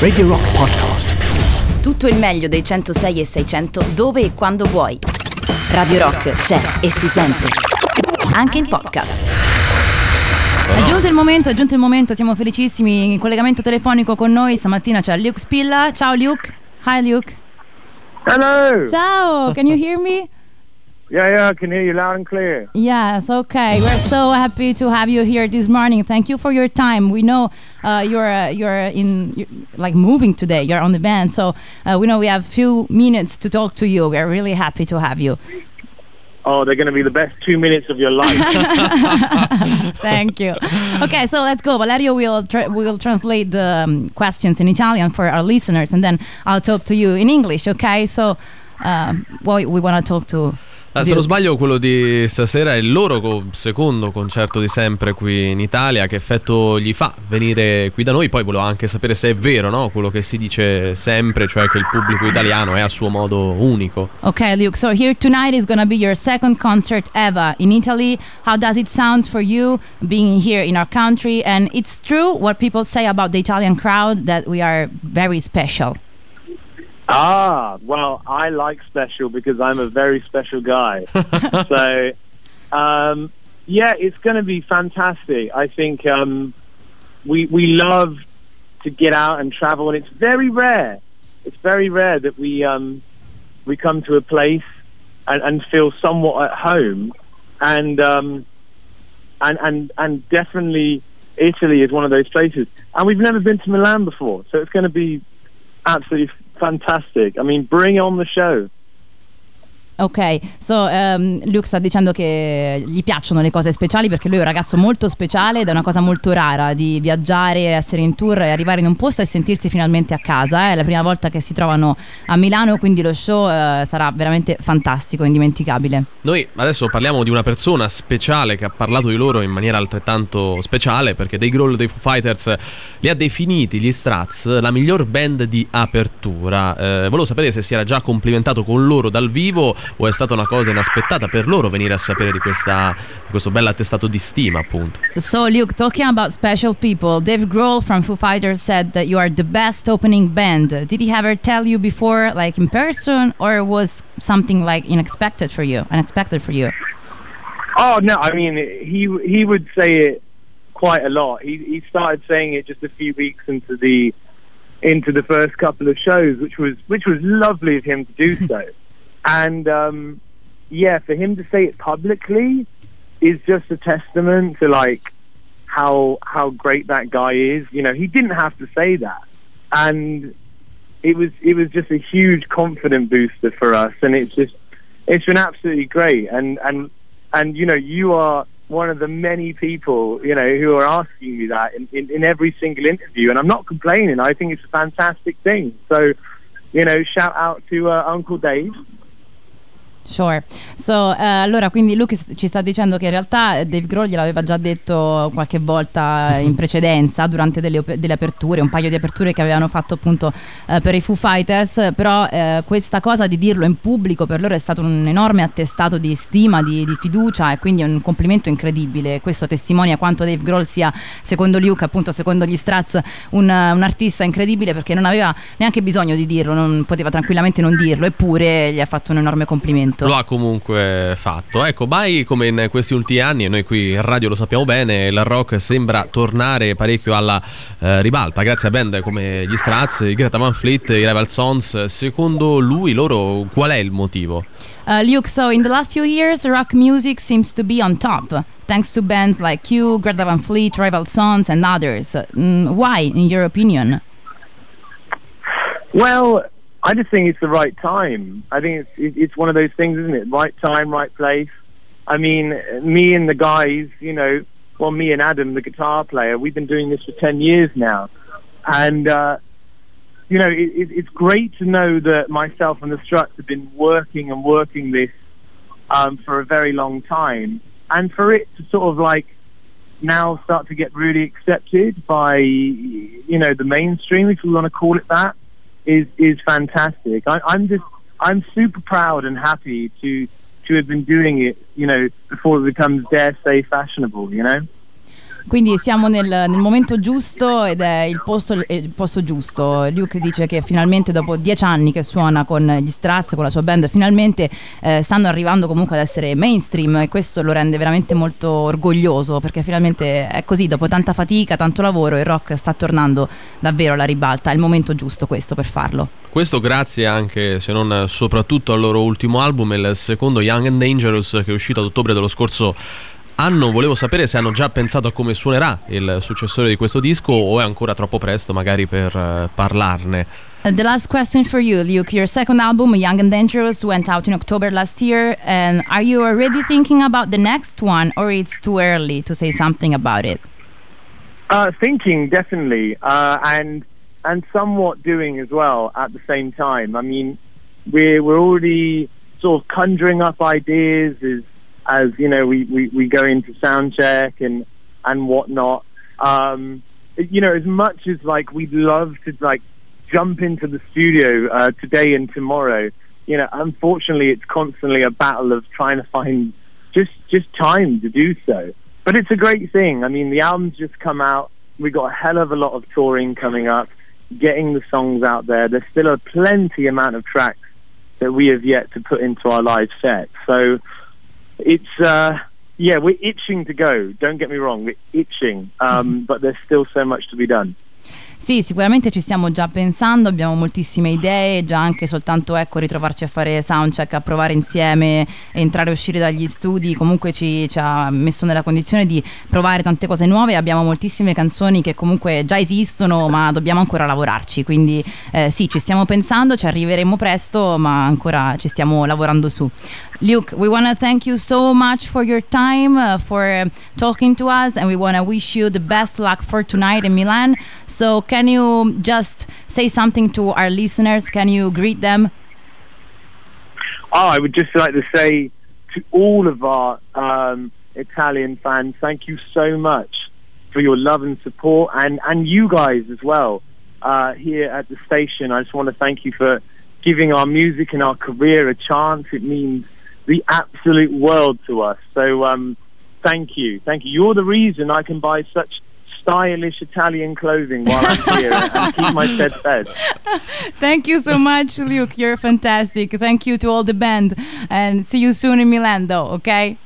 Radio Rock Podcast. Tutto il meglio dei 106 e 600 dove e quando vuoi. Radio Rock c'è e si sente. Anche in podcast. È giunto il momento, è giunto il momento, siamo felicissimi. In collegamento telefonico con noi stamattina c'è Luke Spilla. Ciao Luke. Hi Luke. Hello. Ciao, can you hear me? Yeah, yeah, I can hear you loud and clear. Yes, okay. We're so happy to have you here this morning. Thank you for your time. We know uh, you're uh, you're in you're, like moving today. You're on the band, so uh, we know we have few minutes to talk to you. We're really happy to have you. Oh, they're going to be the best two minutes of your life. Thank you. Okay, so let's go. Valerio will tra- will translate the um, questions in Italian for our listeners, and then I'll talk to you in English. Okay, so uh, what we want to talk to Ah, se non sbaglio, quello di stasera è il loro co- secondo concerto di sempre qui in Italia. Che effetto gli fa venire qui da noi? Poi volevo anche sapere se è vero, no? Quello che si dice sempre, cioè che il pubblico italiano è a suo modo unico. Okay, Luke. So here tonight is to be your second concert ever in Italy. How does it sound for you being here in our country? And it's true what people say about the Italian crowd that we are very special. Ah, well, I like special because I'm a very special guy. so, um, yeah, it's going to be fantastic. I think um, we we love to get out and travel, and it's very rare. It's very rare that we um, we come to a place and, and feel somewhat at home, and um, and and and definitely Italy is one of those places. And we've never been to Milan before, so it's going to be absolutely fantastic. I mean, bring on the show. Ok, so um, Luke sta dicendo che gli piacciono le cose speciali perché lui è un ragazzo molto speciale ed è una cosa molto rara di viaggiare, essere in tour e arrivare in un posto e sentirsi finalmente a casa. eh. È la prima volta che si trovano a Milano, quindi lo show eh, sarà veramente fantastico, indimenticabile. Noi adesso parliamo di una persona speciale che ha parlato di loro in maniera altrettanto speciale perché dei Growl dei Foo Fighters li ha definiti gli Strats la miglior band di apertura. Eh, volevo sapere se si era già complimentato con loro dal vivo o è stata una cosa inaspettata per loro venire a sapere di, questa, di questo bel attestato di stima, appunto. So, Luke, talking about special people, Dave Grohl from Foo Fighters said that you are the best opening band. Did he ever tell you before, like in person, or was something like unexpected for you? Unexpected for you? Oh no, I mean he he would say it quite a lot. He he started saying it just a few weeks into the into the first couple of shows, which was which was lovely of him to do so. and um, yeah, for him to say it publicly is just a testament to like how how great that guy is. You know, he didn't have to say that, and it was it was just a huge confident booster for us, and it's just it's been absolutely great. And and and you know, you are one of the many people you know who are asking me that in, in, in every single interview, and I'm not complaining. I think it's a fantastic thing. So, you know, shout out to uh, Uncle Dave. Sure. So, eh, allora, quindi Luke ci sta dicendo che in realtà Dave Grohl gliel'aveva già detto qualche volta in precedenza durante delle, op- delle aperture, un paio di aperture che avevano fatto appunto eh, per i Foo Fighters, però eh, questa cosa di dirlo in pubblico per loro è stato un enorme attestato di stima, di, di fiducia e quindi è un complimento incredibile. Questo testimonia quanto Dave Grohl sia, secondo Luke, appunto secondo gli Straz, un, un artista incredibile perché non aveva neanche bisogno di dirlo, non poteva tranquillamente non dirlo, eppure gli ha fatto un enorme complimento. Lo ha comunque fatto. Ecco, mai come in questi ultimi anni, e noi qui in radio lo sappiamo bene, il rock sembra tornare parecchio alla eh, ribalta, grazie a band come gli Strats, i Greta Van Fleet, i Rival Sons. Secondo lui, loro, qual è il motivo? Uh, Luke, so in the last few years, rock music seems to be on top, thanks to bands like you, Greta Van Fleet, Rival Sons, and others. Mm, why, in your opinion? Well, I just think it's the right time. I think it's it's one of those things, isn't it? Right time, right place. I mean, me and the guys, you know, well, me and Adam, the guitar player, we've been doing this for ten years now, and uh, you know, it, it, it's great to know that myself and the Struts have been working and working this um, for a very long time, and for it to sort of like now start to get really accepted by you know the mainstream, if we want to call it that is is fantastic. I, I'm just I'm super proud and happy to to have been doing it. You know, before it becomes dare say fashionable. You know. Quindi siamo nel, nel momento giusto ed è il posto, il posto, giusto. Luke dice che finalmente dopo dieci anni che suona con gli Straz, con la sua band, finalmente eh, stanno arrivando comunque ad essere mainstream e questo lo rende veramente molto orgoglioso perché finalmente è così, dopo tanta fatica, tanto lavoro, il rock sta tornando davvero alla ribalta. È il momento giusto questo per farlo. Questo grazie anche, se non soprattutto, al loro ultimo album, il secondo Young and Dangerous, che è uscito ad ottobre dello scorso anno. Volevo sapere se hanno già pensato a come suonerà il successore di questo disco o è ancora troppo presto magari per uh, parlarne. The last question for you, Luke. Your second album, Young and Dangerous, went out in October last year. And are you already thinking about the next one, or it's too early to say something about it? Uh, thinking definitely, uh, and and somewhat doing as well at the same time. I mean, we're we're already sort of conjuring up ideas as as you know we, we, we go into sound check and and whatnot. Um, you know, as much as like we'd love to like jump into the studio uh, today and tomorrow, you know, unfortunately, it's constantly a battle of trying to find just just time to do so. But it's a great thing. I mean, the album's just come out. We got a hell of a lot of touring coming up, getting the songs out there. There's still a plenty amount of tracks that we have yet to put into our live set. So it's uh, yeah, we're itching to go. Don't get me wrong, we're itching, um, but there's still so much to be done. Sì, sicuramente ci stiamo già pensando, abbiamo moltissime idee, già anche soltanto ecco, ritrovarci a fare soundcheck, a provare insieme, entrare e uscire dagli studi, comunque ci, ci, ha messo nella condizione di provare tante cose nuove, abbiamo moltissime canzoni che comunque già esistono ma dobbiamo ancora lavorarci, quindi eh, sì, ci stiamo pensando, ci arriveremo presto ma ancora ci stiamo lavorando su. Luke, we want to thank you so much for your time, uh, for talking to us, and we want to wish you the best luck for tonight in Milan. So, can you just say something to our listeners? Can you greet them? Oh, I would just like to say to all of our um, Italian fans, thank you so much for your love and support, and, and you guys as well uh, here at the station. I just want to thank you for giving our music and our career a chance. It means the absolute world to us. So um, thank you, thank you. You're the reason I can buy such stylish Italian clothing while I'm here and keep my head fed. Thank you so much, Luke. You're fantastic. Thank you to all the band, and see you soon in Milan, though. Okay.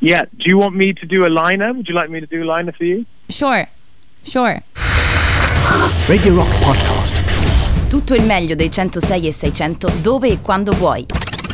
Yeah. Do you want me to do a liner? Would you like me to do a liner for you? Sure. Sure. Radio Rock Podcast. Tutto il meglio dei 106 e 600 dove e quando vuoi.